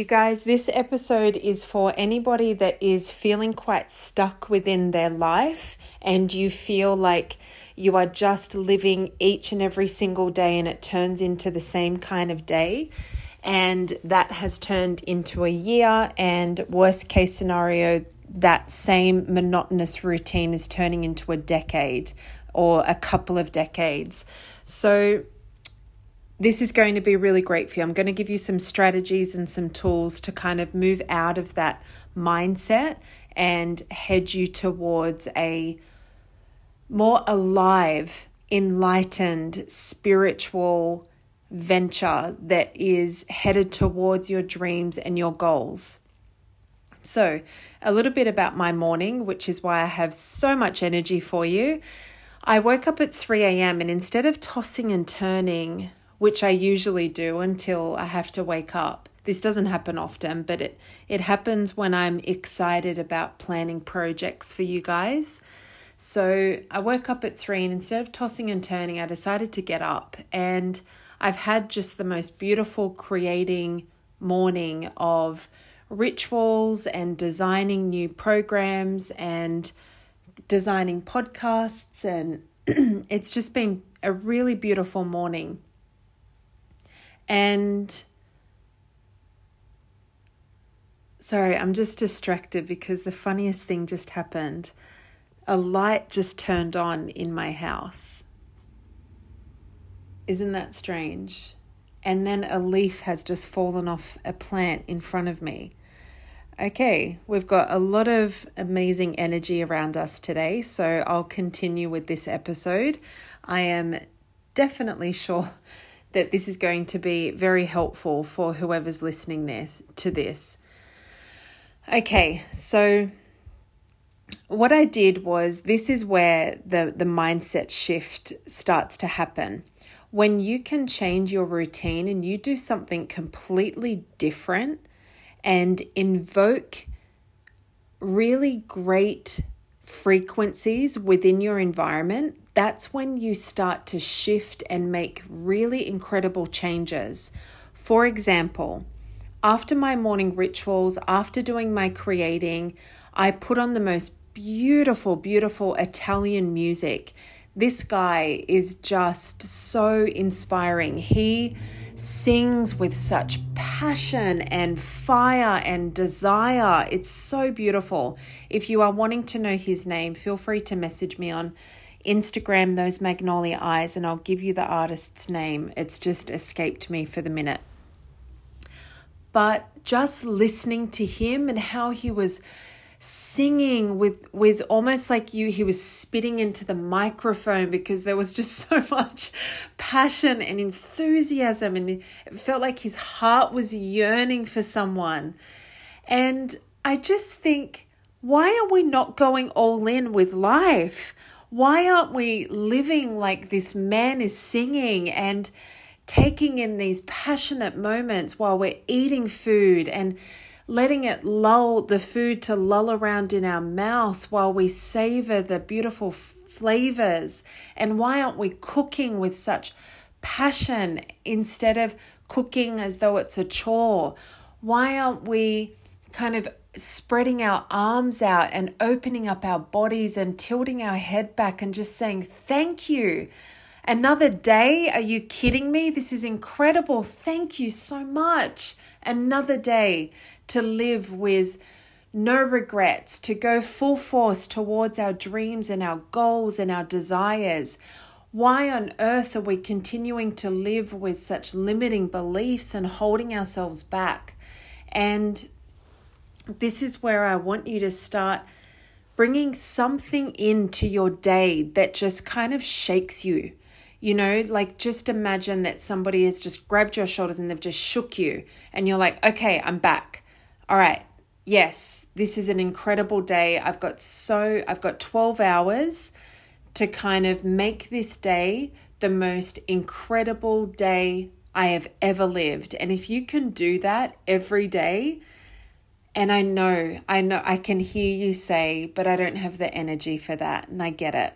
You guys, this episode is for anybody that is feeling quite stuck within their life and you feel like you are just living each and every single day and it turns into the same kind of day. And that has turned into a year, and worst case scenario, that same monotonous routine is turning into a decade or a couple of decades. So, this is going to be really great for you. I'm going to give you some strategies and some tools to kind of move out of that mindset and head you towards a more alive, enlightened, spiritual venture that is headed towards your dreams and your goals. So, a little bit about my morning, which is why I have so much energy for you. I woke up at 3 a.m. and instead of tossing and turning which I usually do until I have to wake up. This doesn't happen often, but it, it happens when I'm excited about planning projects for you guys. So I woke up at three, and instead of tossing and turning, I decided to get up. And I've had just the most beautiful creating morning of rituals and designing new programs and designing podcasts. And it's just been a really beautiful morning. And sorry, I'm just distracted because the funniest thing just happened. A light just turned on in my house. Isn't that strange? And then a leaf has just fallen off a plant in front of me. Okay, we've got a lot of amazing energy around us today, so I'll continue with this episode. I am definitely sure that this is going to be very helpful for whoever's listening this to this. Okay, so what I did was this is where the, the mindset shift starts to happen. When you can change your routine and you do something completely different and invoke really great frequencies within your environment that's when you start to shift and make really incredible changes. For example, after my morning rituals, after doing my creating, I put on the most beautiful, beautiful Italian music. This guy is just so inspiring. He sings with such passion and fire and desire. It's so beautiful. If you are wanting to know his name, feel free to message me on Instagram those magnolia eyes and I'll give you the artist's name. It's just escaped me for the minute. But just listening to him and how he was singing with with almost like you he was spitting into the microphone because there was just so much passion and enthusiasm and it felt like his heart was yearning for someone and i just think why are we not going all in with life why aren't we living like this man is singing and taking in these passionate moments while we're eating food and letting it lull the food to lull around in our mouths while we savor the beautiful flavors? And why aren't we cooking with such passion instead of cooking as though it's a chore? Why aren't we kind of spreading our arms out and opening up our bodies and tilting our head back and just saying, Thank you. Another day? Are you kidding me? This is incredible. Thank you so much. Another day to live with no regrets, to go full force towards our dreams and our goals and our desires. Why on earth are we continuing to live with such limiting beliefs and holding ourselves back? And this is where I want you to start bringing something into your day that just kind of shakes you. You know, like just imagine that somebody has just grabbed your shoulders and they've just shook you, and you're like, okay, I'm back. All right, yes, this is an incredible day. I've got so, I've got 12 hours to kind of make this day the most incredible day I have ever lived. And if you can do that every day, and I know, I know, I can hear you say, but I don't have the energy for that. And I get it.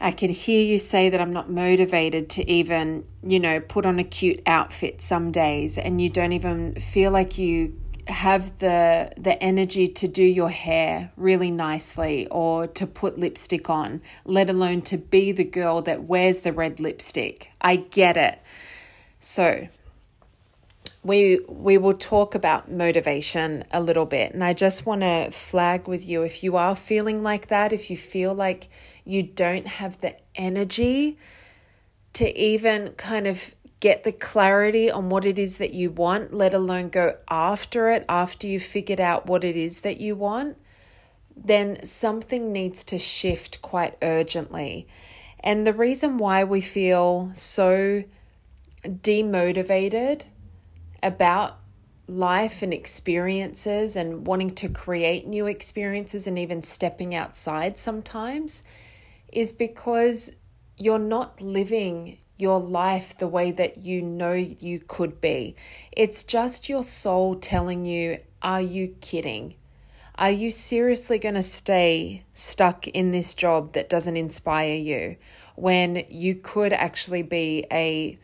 I can hear you say that I'm not motivated to even, you know, put on a cute outfit some days and you don't even feel like you have the the energy to do your hair really nicely or to put lipstick on, let alone to be the girl that wears the red lipstick. I get it. So, we we will talk about motivation a little bit and I just want to flag with you if you are feeling like that, if you feel like you don't have the energy to even kind of get the clarity on what it is that you want, let alone go after it after you've figured out what it is that you want, then something needs to shift quite urgently. And the reason why we feel so demotivated about life and experiences and wanting to create new experiences and even stepping outside sometimes is because you're not living your life the way that you know you could be. It's just your soul telling you, Are you kidding? Are you seriously going to stay stuck in this job that doesn't inspire you when you could actually be a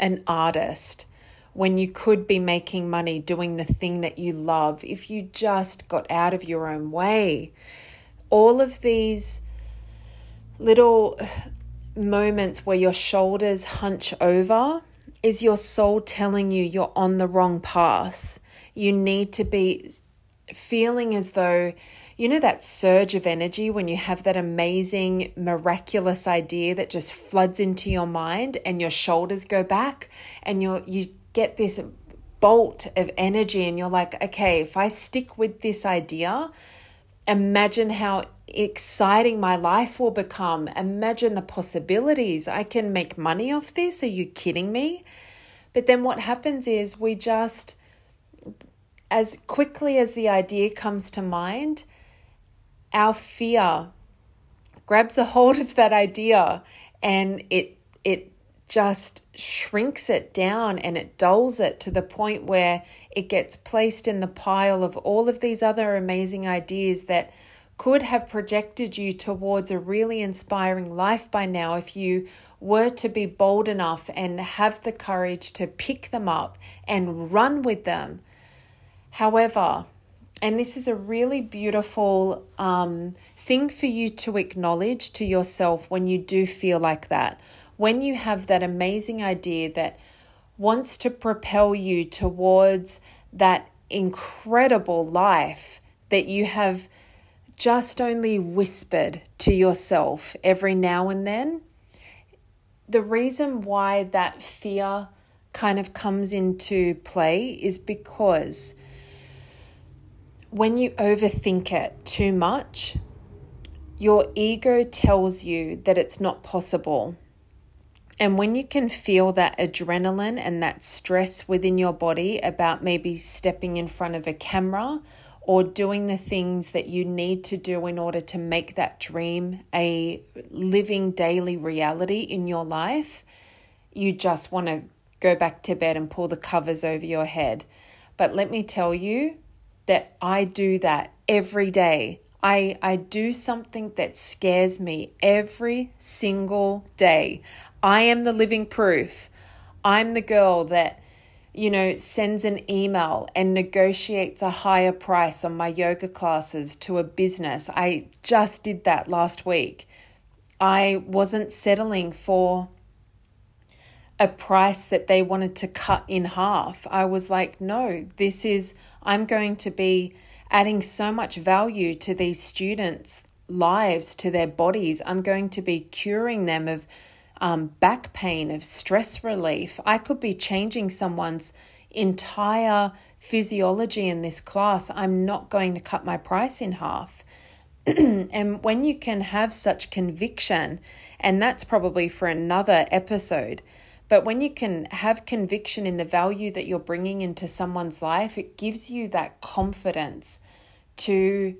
an artist? When you could be making money doing the thing that you love if you just got out of your own way. All of these little moments where your shoulders hunch over is your soul telling you you're on the wrong path. You need to be feeling as though, you know, that surge of energy when you have that amazing, miraculous idea that just floods into your mind and your shoulders go back and you're, you get this bolt of energy and you're like, okay, if I stick with this idea, imagine how exciting my life will become. Imagine the possibilities. I can make money off this. Are you kidding me? But then what happens is we just, as quickly as the idea comes to mind, our fear grabs a hold of that idea and it it just shrinks it down and it dulls it to the point where it gets placed in the pile of all of these other amazing ideas that could have projected you towards a really inspiring life by now if you were to be bold enough and have the courage to pick them up and run with them. However, and this is a really beautiful um, thing for you to acknowledge to yourself when you do feel like that. When you have that amazing idea that wants to propel you towards that incredible life that you have just only whispered to yourself every now and then, the reason why that fear kind of comes into play is because when you overthink it too much, your ego tells you that it's not possible. And when you can feel that adrenaline and that stress within your body about maybe stepping in front of a camera or doing the things that you need to do in order to make that dream a living daily reality in your life, you just want to go back to bed and pull the covers over your head. But let me tell you that I do that every day. I, I do something that scares me every single day. I am the living proof. I'm the girl that you know, sends an email and negotiates a higher price on my yoga classes to a business. I just did that last week. I wasn't settling for a price that they wanted to cut in half. I was like, no, this is, I'm going to be adding so much value to these students' lives, to their bodies. I'm going to be curing them of um, back pain, of stress relief. I could be changing someone's entire physiology in this class. I'm not going to cut my price in half. and when you can have such conviction, and that's probably for another episode, but when you can have conviction in the value that you're bringing into someone's life, it gives you that confidence to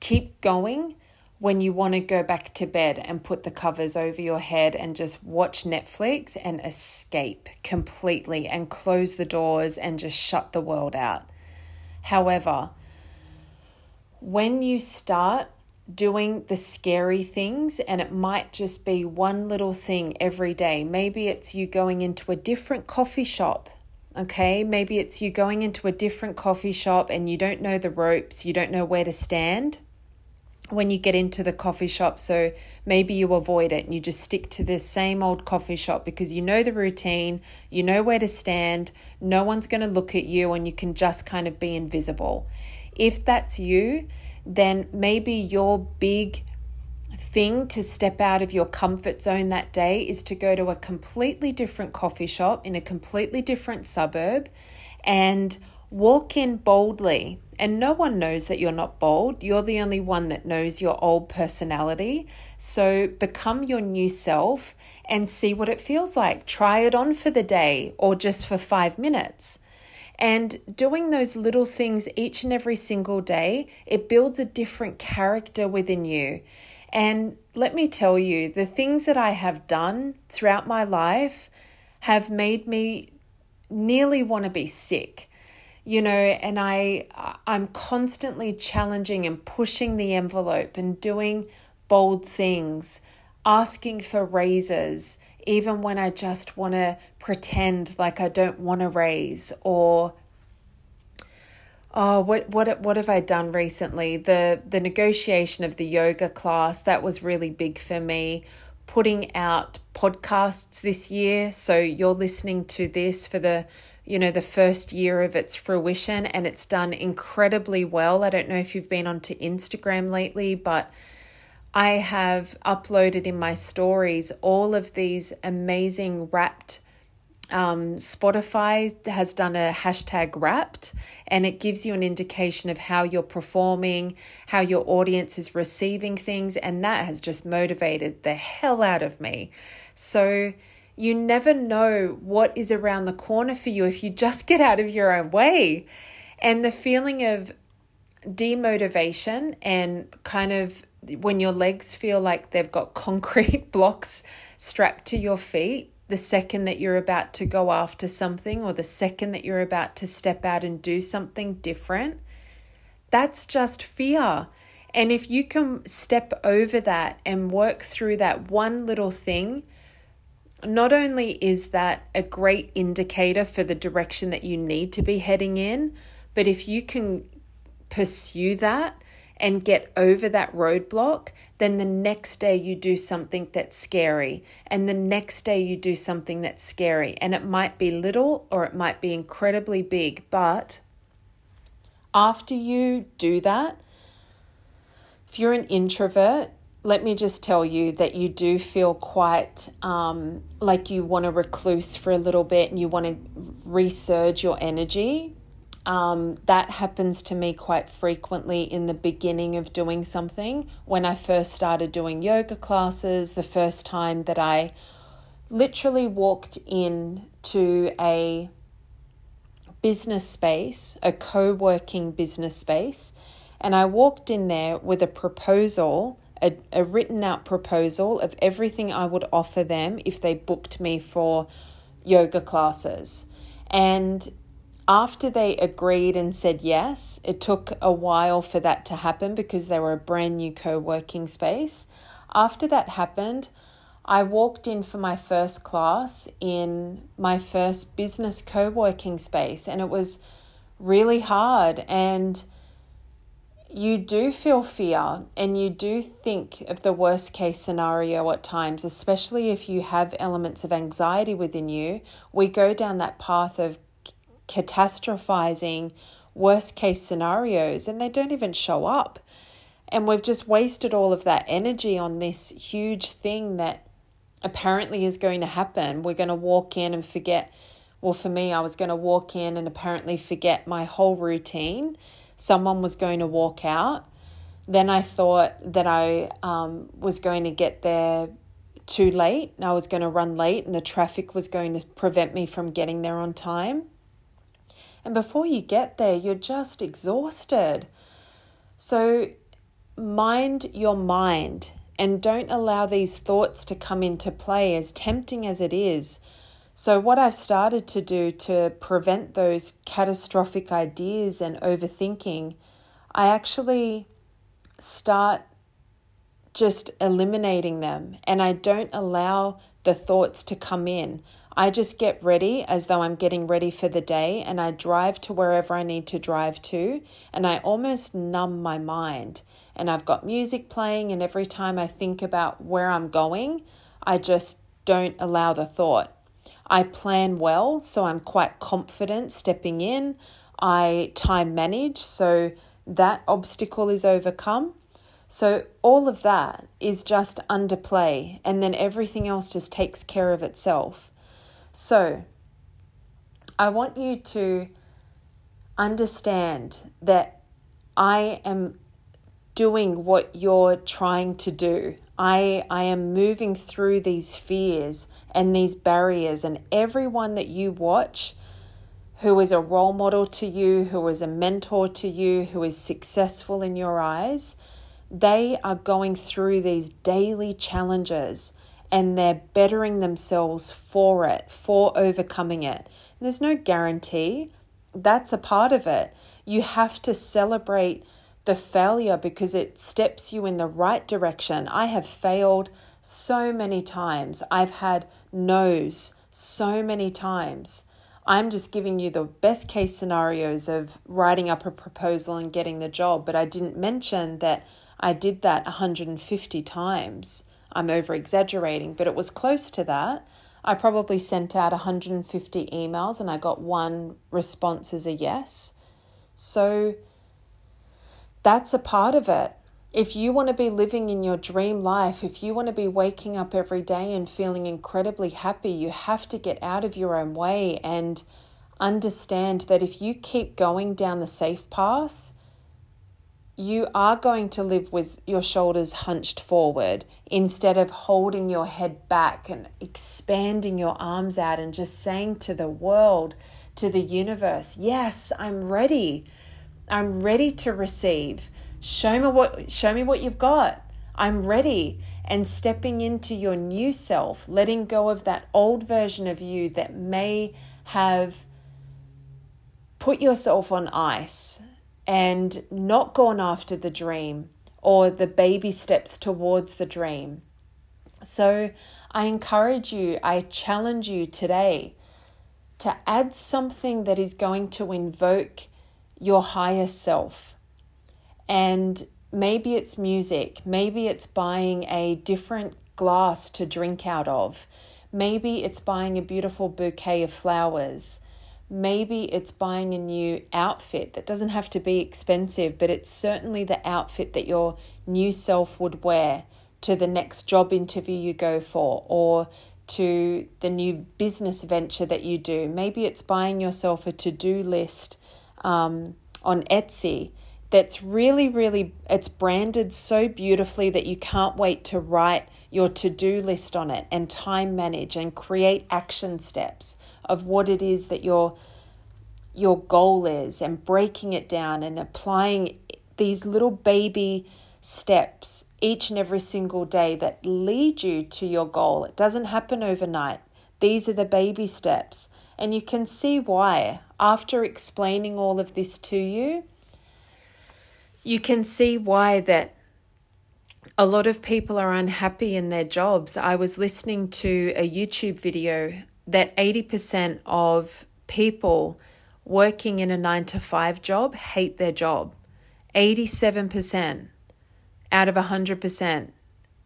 keep going when you want to go back to bed and put the covers over your head and just watch Netflix and escape completely and close the doors and just shut the world out. However, when you start doing the scary things, and it might just be one little thing every day. Maybe it's you going into a different coffee shop. Okay, maybe it's you going into a different coffee shop and you don't know the ropes, you don't know where to stand when you get into the coffee shop. So maybe you avoid it and you just stick to the same old coffee shop because you know the routine, you know where to stand, no one's going to look at you, and you can just kind of be invisible. If that's you, then maybe your big thing to step out of your comfort zone that day is to go to a completely different coffee shop in a completely different suburb and walk in boldly and no one knows that you're not bold. You're the only one that knows your old personality. So become your new self and see what it feels like. Try it on for the day or just for five minutes. And doing those little things each and every single day, it builds a different character within you. And let me tell you, the things that I have done throughout my life have made me nearly want to be sick you know and i i'm constantly challenging and pushing the envelope and doing bold things asking for raises even when i just want to pretend like i don't want to raise or oh what what what have i done recently? The the negotiation of the yoga class that was really big for me. Putting out podcasts this year so you're listening to this for the you know, the first year of its fruition and it's done incredibly well. I don't know if you've been onto Instagram lately, but I have uploaded in my stories all of these amazing wrapped. Um, Spotify has done a hashtag wrapped and it gives you an indication of how you're performing, how your audience is receiving things, and that has just motivated the hell out of me. So, you never know what is around the corner for you if you just get out of your own way. And the feeling of demotivation and kind of when your legs feel like they've got concrete blocks strapped to your feet the second that you're about to go after something or the second that you're about to step out and do something different, that's just fear. And if you can step over that and work through that one little thing, not only is that a great indicator for the direction that you need to be heading in, but if you can pursue that and get over that roadblock, then the next day you do something that's scary, and the next day you do something that's scary. And it might be little or it might be incredibly big, but after you do that, if you're an introvert, let me just tell you that you do feel quite um, like you want to recluse for a little bit and you want to resurge your energy. Um, that happens to me quite frequently in the beginning of doing something. When I first started doing yoga classes, the first time that I literally walked in to a business space, a co working business space, and I walked in there with a proposal a, a written out proposal of everything I would offer them if they booked me for yoga classes. And after they agreed and said yes, it took a while for that to happen because they were a brand new co working space. After that happened, I walked in for my first class in my first business co working space, and it was really hard. And you do feel fear and you do think of the worst case scenario at times, especially if you have elements of anxiety within you. We go down that path of catastrophizing worst case scenarios and they don't even show up. And we've just wasted all of that energy on this huge thing that apparently is going to happen. We're going to walk in and forget. Well, for me, I was going to walk in and apparently forget my whole routine someone was going to walk out. Then I thought that I um, was going to get there too late. I was going to run late and the traffic was going to prevent me from getting there on time. And before you get there, you're just exhausted. So mind your mind and don't allow these thoughts to come into play, as tempting as it is. So, what I've started to do to prevent those catastrophic ideas and overthinking, I actually start just eliminating them and I don't allow the thoughts to come in. I just get ready as though I'm getting ready for the day and I drive to wherever I need to drive to and I almost numb my mind. And I've got music playing, and every time I think about where I'm going, I just don't allow the thought. I plan well, so I'm quite confident stepping in. I time manage, so that obstacle is overcome. So, all of that is just under play, and then everything else just takes care of itself. So, I want you to understand that I am doing what you're trying to do. I, I am moving through these fears and these barriers, and everyone that you watch who is a role model to you, who is a mentor to you, who is successful in your eyes, they are going through these daily challenges and they're bettering themselves for it, for overcoming it. And there's no guarantee. That's a part of it. You have to celebrate the failure because it steps you in the right direction. I have failed so many times. I've had no's so many times. I'm just giving you the best case scenarios of writing up a proposal and getting the job, but I didn't mention that I did that 150 times. I'm over exaggerating, but it was close to that. I probably sent out 150 emails and I got one response as a yes. So that's a part of it. If you want to be living in your dream life, if you want to be waking up every day and feeling incredibly happy, you have to get out of your own way and understand that if you keep going down the safe path, you are going to live with your shoulders hunched forward instead of holding your head back and expanding your arms out and just saying to the world, to the universe, Yes, I'm ready. I'm ready to receive. Show me what show me what you've got. I'm ready and stepping into your new self, letting go of that old version of you that may have put yourself on ice and not gone after the dream or the baby steps towards the dream. So I encourage you, I challenge you today to add something that is going to invoke your higher self. And maybe it's music, maybe it's buying a different glass to drink out of, maybe it's buying a beautiful bouquet of flowers. Maybe it's buying a new outfit that doesn't have to be expensive, but it's certainly the outfit that your new self would wear to the next job interview you go for or to the new business venture that you do. Maybe it's buying yourself a to do list um, on Etsy that's really, really, it's branded so beautifully that you can't wait to write your to do list on it and time manage and create action steps of what it is that your your goal is and breaking it down and applying these little baby steps each and every single day that lead you to your goal. It doesn't happen overnight. These are the baby steps. And you can see why. After explaining all of this to you, you can see why that a lot of people are unhappy in their jobs. I was listening to a YouTube video that 80% of people working in a nine to five job hate their job. 87% out of 100%,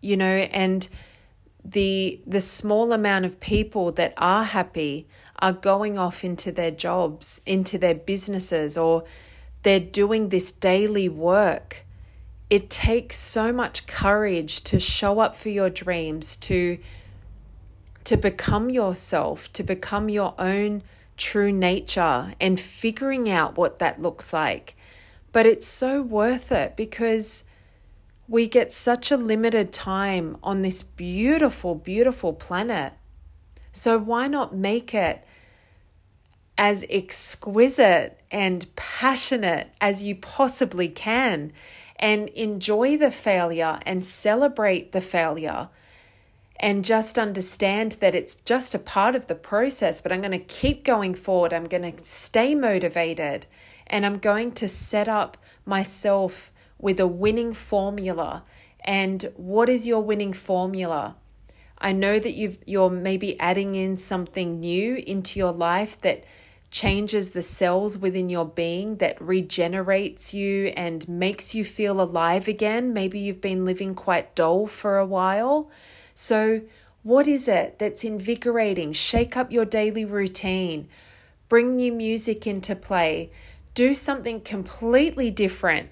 you know, and the the small amount of people that are happy are going off into their jobs, into their businesses or they're doing this daily work. It takes so much courage to show up for your dreams, to to become yourself, to become your own true nature and figuring out what that looks like. But it's so worth it because we get such a limited time on this beautiful, beautiful planet. So why not make it as exquisite and passionate as you possibly can and enjoy the failure and celebrate the failure? and just understand that it's just a part of the process, but I'm going to keep going forward. I'm going to stay motivated and I'm going to set up myself with a winning formula And what is your winning formula? I know that you've you're maybe adding in something new into your life that changes the cells within your being that regenerates you and makes you feel alive again. Maybe you've been living quite dull for a while. So, what is it that's invigorating? Shake up your daily routine, bring new music into play, do something completely different.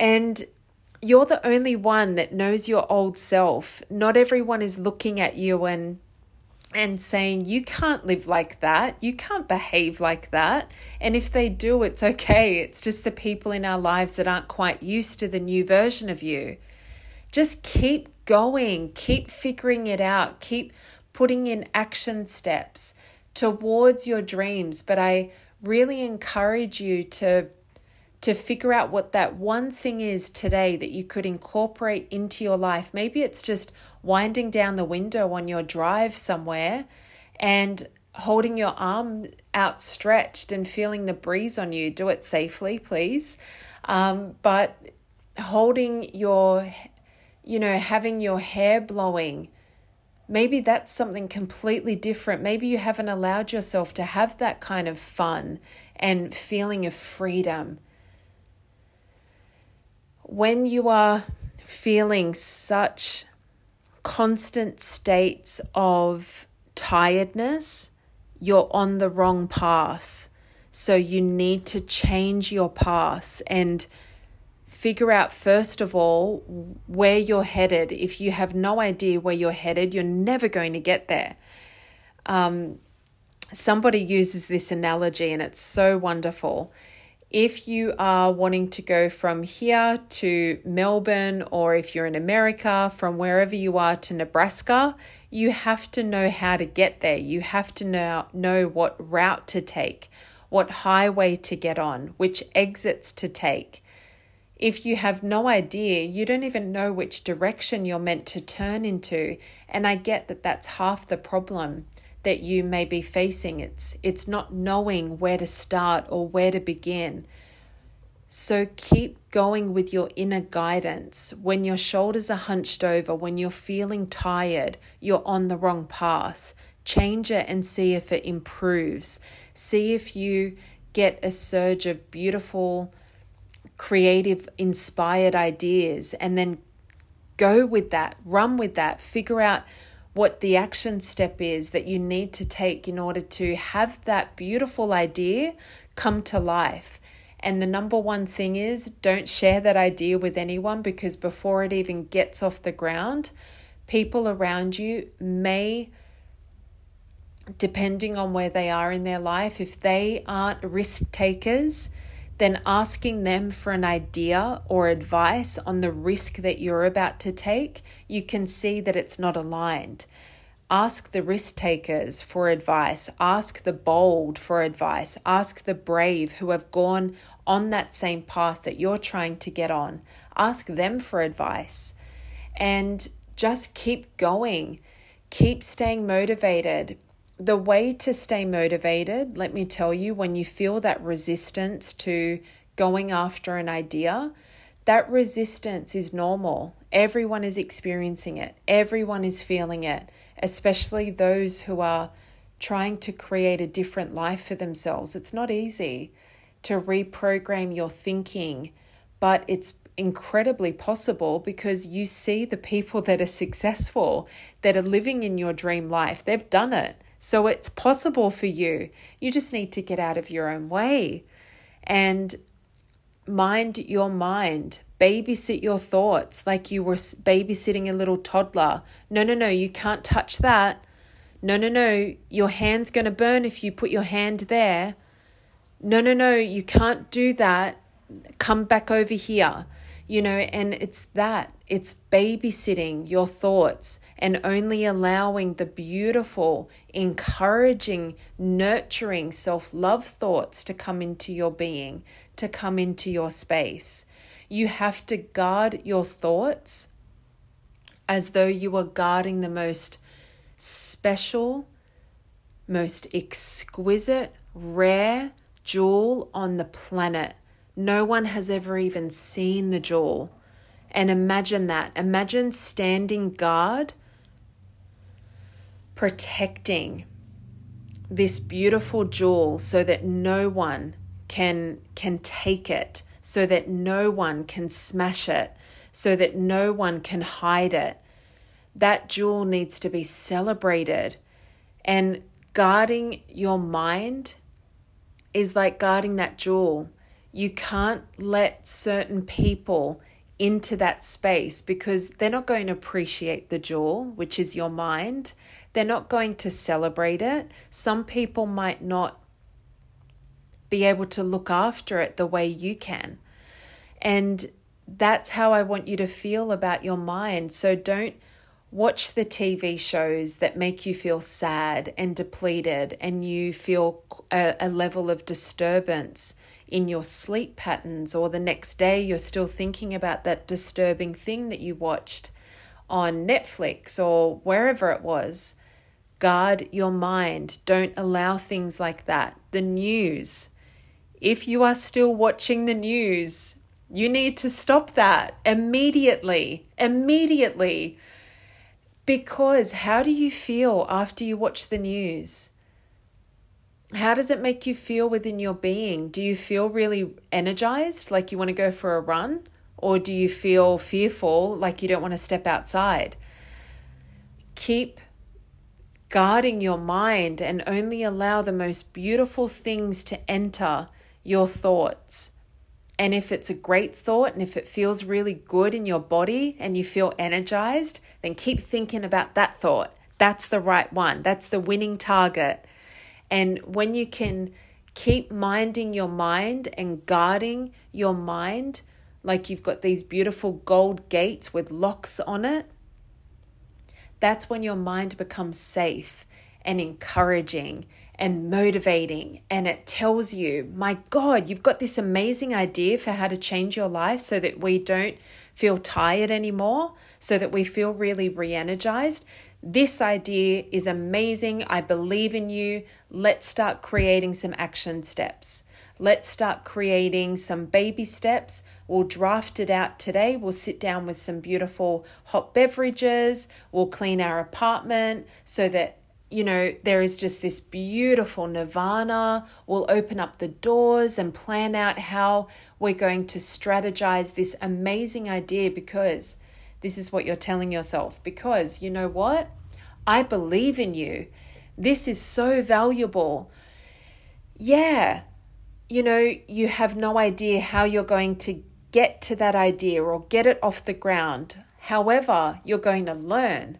And you're the only one that knows your old self. Not everyone is looking at you and and saying, You can't live like that. You can't behave like that. And if they do, it's okay. It's just the people in our lives that aren't quite used to the new version of you. Just keep going, keep figuring it out, keep putting in action steps towards your dreams. But I really encourage you to to figure out what that one thing is today that you could incorporate into your life. Maybe it's just winding down the window on your drive somewhere and holding your arm outstretched and feeling the breeze on you. Do it safely, please. Um, but holding your, you know, having your hair blowing. Maybe that's something completely different. Maybe you haven't allowed yourself to have that kind of fun and feeling of freedom. When you are feeling such constant states of tiredness, you're on the wrong path. So you need to change your path and figure out, first of all, where you're headed. If you have no idea where you're headed, you're never going to get there. Um, somebody uses this analogy and it's so wonderful if you are wanting to go from here to Melbourne, or if you're in America, from wherever you are to Nebraska, you have to know how to get there. You have to know, know what route to take, what highway to get on, which exits to take. If you have no idea, you don't even know which direction you're meant to turn into. And I get that that's half the problem that you may be facing. It's it's not knowing where to start or where to begin. So keep going with your inner guidance. When your shoulders are hunched over, when you're feeling tired, you're on the wrong path. Change it and see if it improves. See if you get a surge of beautiful, creative, inspired ideas and then go with that, run with that, figure out what the action step is that you need to take in order to have that beautiful idea come to life. And the number one thing is don't share that idea with anyone because before it even gets off the ground, people around you may, depending on where they are in their life, if they aren't risk takers, then asking them for an idea or advice on the risk that you're about to take, you can see that it's not aligned. Ask the risk takers for advice. Ask the bold for advice. Ask the brave who have gone on that same path that you're trying to get on. Ask them for advice. And just keep going. Keep staying motivated the way to stay motivated, let me tell you, when you feel that resistance to going after an idea, that resistance is normal. Everyone is experiencing it, everyone is feeling it, especially those who are trying to create a different life for themselves. It's not easy to reprogram your thinking, but it's incredibly possible because you see the people that are successful, that are living in your dream life. They've done it. So it's possible for you. You just need to get out of your own way and mind your mind. Babysit your thoughts like you were babysitting a little toddler. No, no, no, you can't touch that. No, no, no, your hand's going to burn if you put your hand there. No, no, no, you can't do that. Come back over here you know, and it's that it's babysitting your thoughts and only allowing the beautiful, encouraging, nurturing self love thoughts to come into your being, to come into your space. You have to guard your thoughts as though you were guarding the most special, most exquisite, rare jewel on the planet no one has ever even seen the jewel. And imagine that. Imagine standing guard, protecting this beautiful jewel so that no one can can take it, so that no one can smash it, so that no one can hide it. That jewel needs to be celebrated. And guarding your mind is like guarding that jewel. You can't let certain people into that space because they're not going to appreciate the jewel, which is your mind. They're not going to celebrate it. Some people might not be able to look after it the way you can. And that's how I want you to feel about your mind. So don't watch the TV shows that make you feel sad and depleted and you feel a, a level of disturbance in your sleep patterns, or the next day you're still thinking about that disturbing thing that you watched on Netflix or wherever it was. Guard your mind. Don't allow things like that. The news. If you are still watching the news, you need to stop that immediately. Immediately. Because how do you feel after you watch the news? How does it make you feel within your being? Do you feel really energized, like you want to go for a run? Or do you feel fearful, like you don't want to step outside? Keep guarding your mind and only allow the most beautiful things to enter your thoughts. And if it's a great thought and if it feels really good in your body and you feel energized, then keep thinking about that thought. That's the right one. That's the winning target. And when you can keep minding your mind and guarding your mind, like you've got these beautiful gold gates with locks on it, that's when your mind becomes safe and encouraging and motivating. And it tells you, my God, you've got this amazing idea for how to change your life so that we don't feel tired anymore, so that we feel really re energized. This idea is amazing. I believe in you. Let's start creating some action steps. Let's start creating some baby steps. We'll draft it out today. We'll sit down with some beautiful hot beverages. We'll clean our apartment so that, you know, there is just this beautiful nirvana. We'll open up the doors and plan out how we're going to strategize this amazing idea because this is what you're telling yourself. Because you know what? I believe in you. This is so valuable. Yeah, you know, you have no idea how you're going to get to that idea or get it off the ground. However, you're going to learn.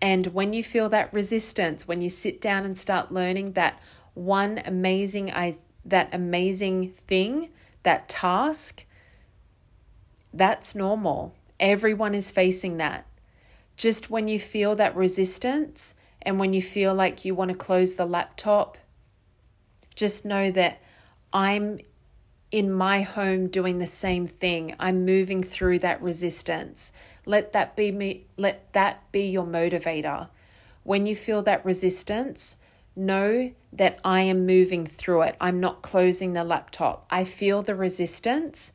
And when you feel that resistance, when you sit down and start learning that one amazing I that amazing thing, that task, that's normal. Everyone is facing that. Just when you feel that resistance and when you feel like you want to close the laptop, just know that I'm in my home doing the same thing. I'm moving through that resistance. Let that be me let that be your motivator. When you feel that resistance, know that I am moving through it. I'm not closing the laptop. I feel the resistance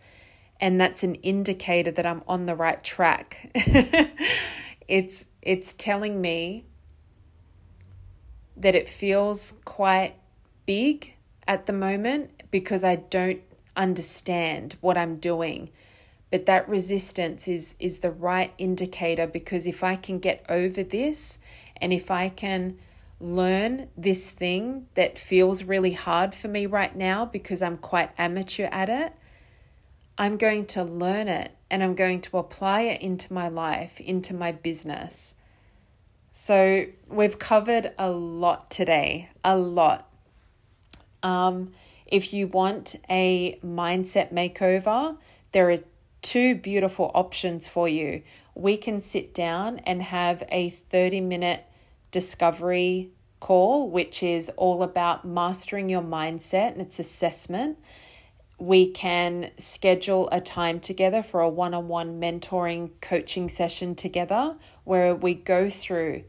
and that's an indicator that I'm on the right track. it's it's telling me that it feels quite big at the moment because I don't understand what I'm doing. But that resistance is is the right indicator because if I can get over this and if I can learn this thing that feels really hard for me right now because I'm quite amateur at it, I'm going to learn it and I'm going to apply it into my life, into my business. So, we've covered a lot today, a lot. Um, if you want a mindset makeover, there are two beautiful options for you. We can sit down and have a 30 minute discovery call, which is all about mastering your mindset and its assessment we can schedule a time together for a one on one mentoring coaching session together where we go through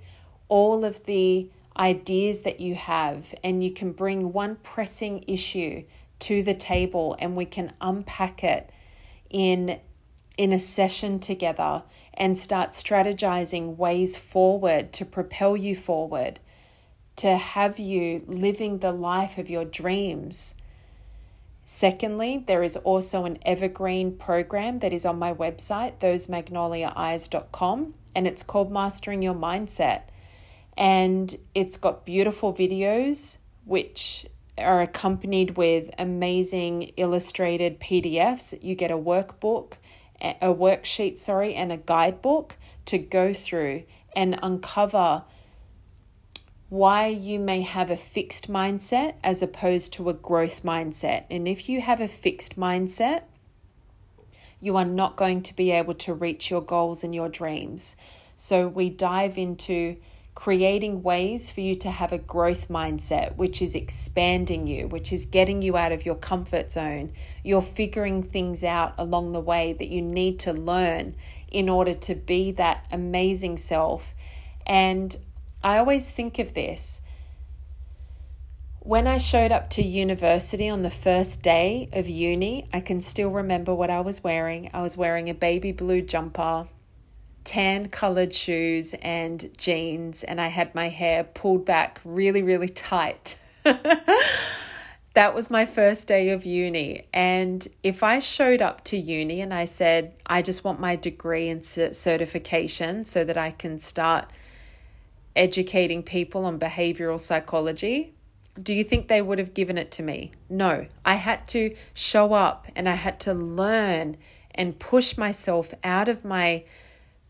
all of the ideas that you have and you can bring one pressing issue to the table and we can unpack it in in a session together and start strategizing ways forward to propel you forward, to have you living the life of your dreams. Secondly, there is also an evergreen program that is on my website, thosemagnoliaeyes.com, and it's called Mastering Your Mindset. And it's got beautiful videos which are accompanied with amazing illustrated PDFs. You get a workbook a worksheet, sorry, and a guidebook to go through and uncover why you may have a fixed mindset as opposed to a growth mindset. And if you have a fixed mindset, you are not going to be able to reach your goals and your dreams. So we dive into creating ways for you to have a growth mindset, which is expanding you, which is getting you out of your comfort zone. You're figuring things out along the way that you need to learn in order to be that amazing self. And I always think of this. When I showed up to university on the first day of uni, I can still remember what I was wearing. I was wearing a baby blue jumper tan colored shoes and jeans, and I had my hair pulled back really, really tight. that was my first day of uni. And if I showed up to uni and I said, I just want my degree and certification so that I can start educating people on behavioral psychology, do you think they would have given it to me? No. I had to show up and I had to learn and push myself out of my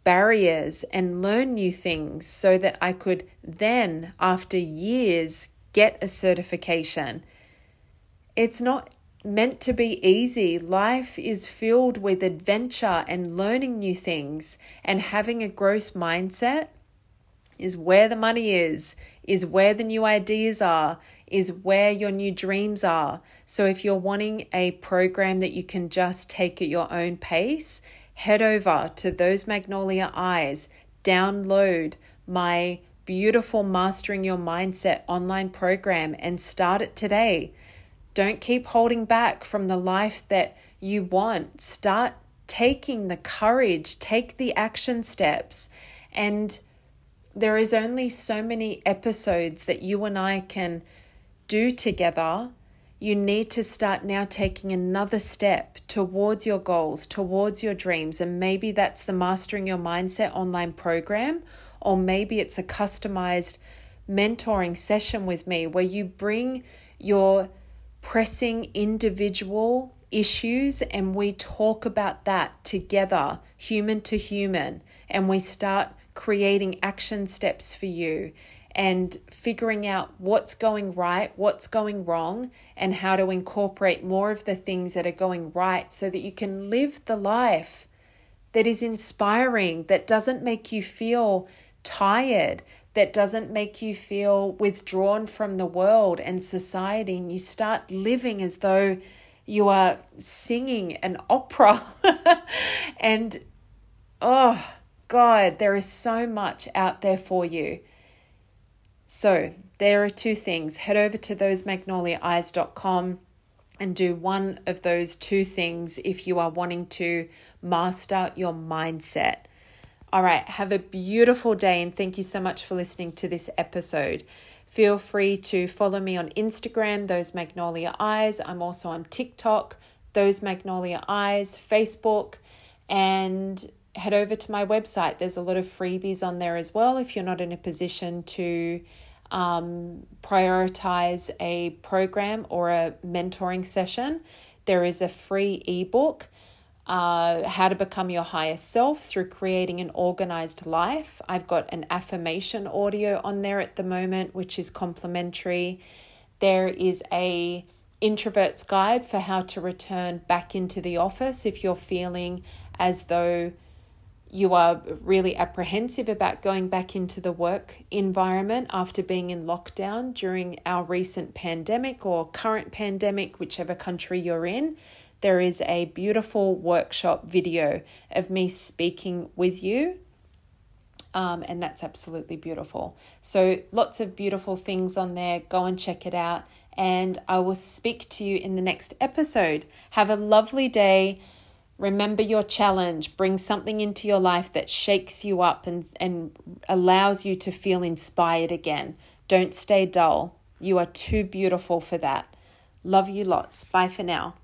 barriers and learn new things so that I could then, after years, get a certification. It's not meant to be easy. Life is filled with adventure and learning new things, and having a growth mindset is where the money is, is where the new ideas are, is where your new dreams are. So, if you're wanting a program that you can just take at your own pace head over to Those Magnolia Eyes, download my beautiful Mastering Your Mindset online program and start it today. Don't keep holding back from the life that you want. Start taking the courage, take the action steps. And there is only so many episodes that you and I can do together you need to start now taking another step towards your goals, towards your dreams. And maybe that's the Mastering Your Mindset online program, or maybe it's a customized mentoring session with me where you bring your pressing individual issues and we talk about that together, human to human, and we start creating action steps for you and figuring out what's going right, what's going wrong, and how to incorporate more of the things that are going right so that you can live the life that is inspiring, that doesn't make you feel tired, that doesn't make you feel withdrawn from the world and society, and you start living as though you are singing an opera. and oh, God, there is so much out there for you. So, there are two things. Head over to thosemagnoliaeyes.com and do one of those two things if you are wanting to master your mindset. All right, have a beautiful day and thank you so much for listening to this episode. Feel free to follow me on Instagram, Those Magnolia Eyes. I'm also on TikTok, Those Magnolia Eyes, Facebook, and head over to my website. There's a lot of freebies on there as well if you're not in a position to um, prioritize a program or a mentoring session. There is a free ebook, uh, How to Become Your Highest Self through Creating an Organized Life. I've got an affirmation audio on there at the moment, which is complimentary. There is a introvert's guide for how to return back into the office if you're feeling as though you are really apprehensive about going back into the work environment after being in lockdown during our recent pandemic or current pandemic, whichever country you're in, there is a beautiful workshop video of me speaking with you. Um, and that's absolutely beautiful. So, lots of beautiful things on there. Go and check it out. And I will speak to you in the next episode. Have a lovely day Remember your challenge. Bring something into your life that shakes you up and, and allows you to feel inspired again. Don't stay dull. You are too beautiful for that. Love you lots. Bye for now.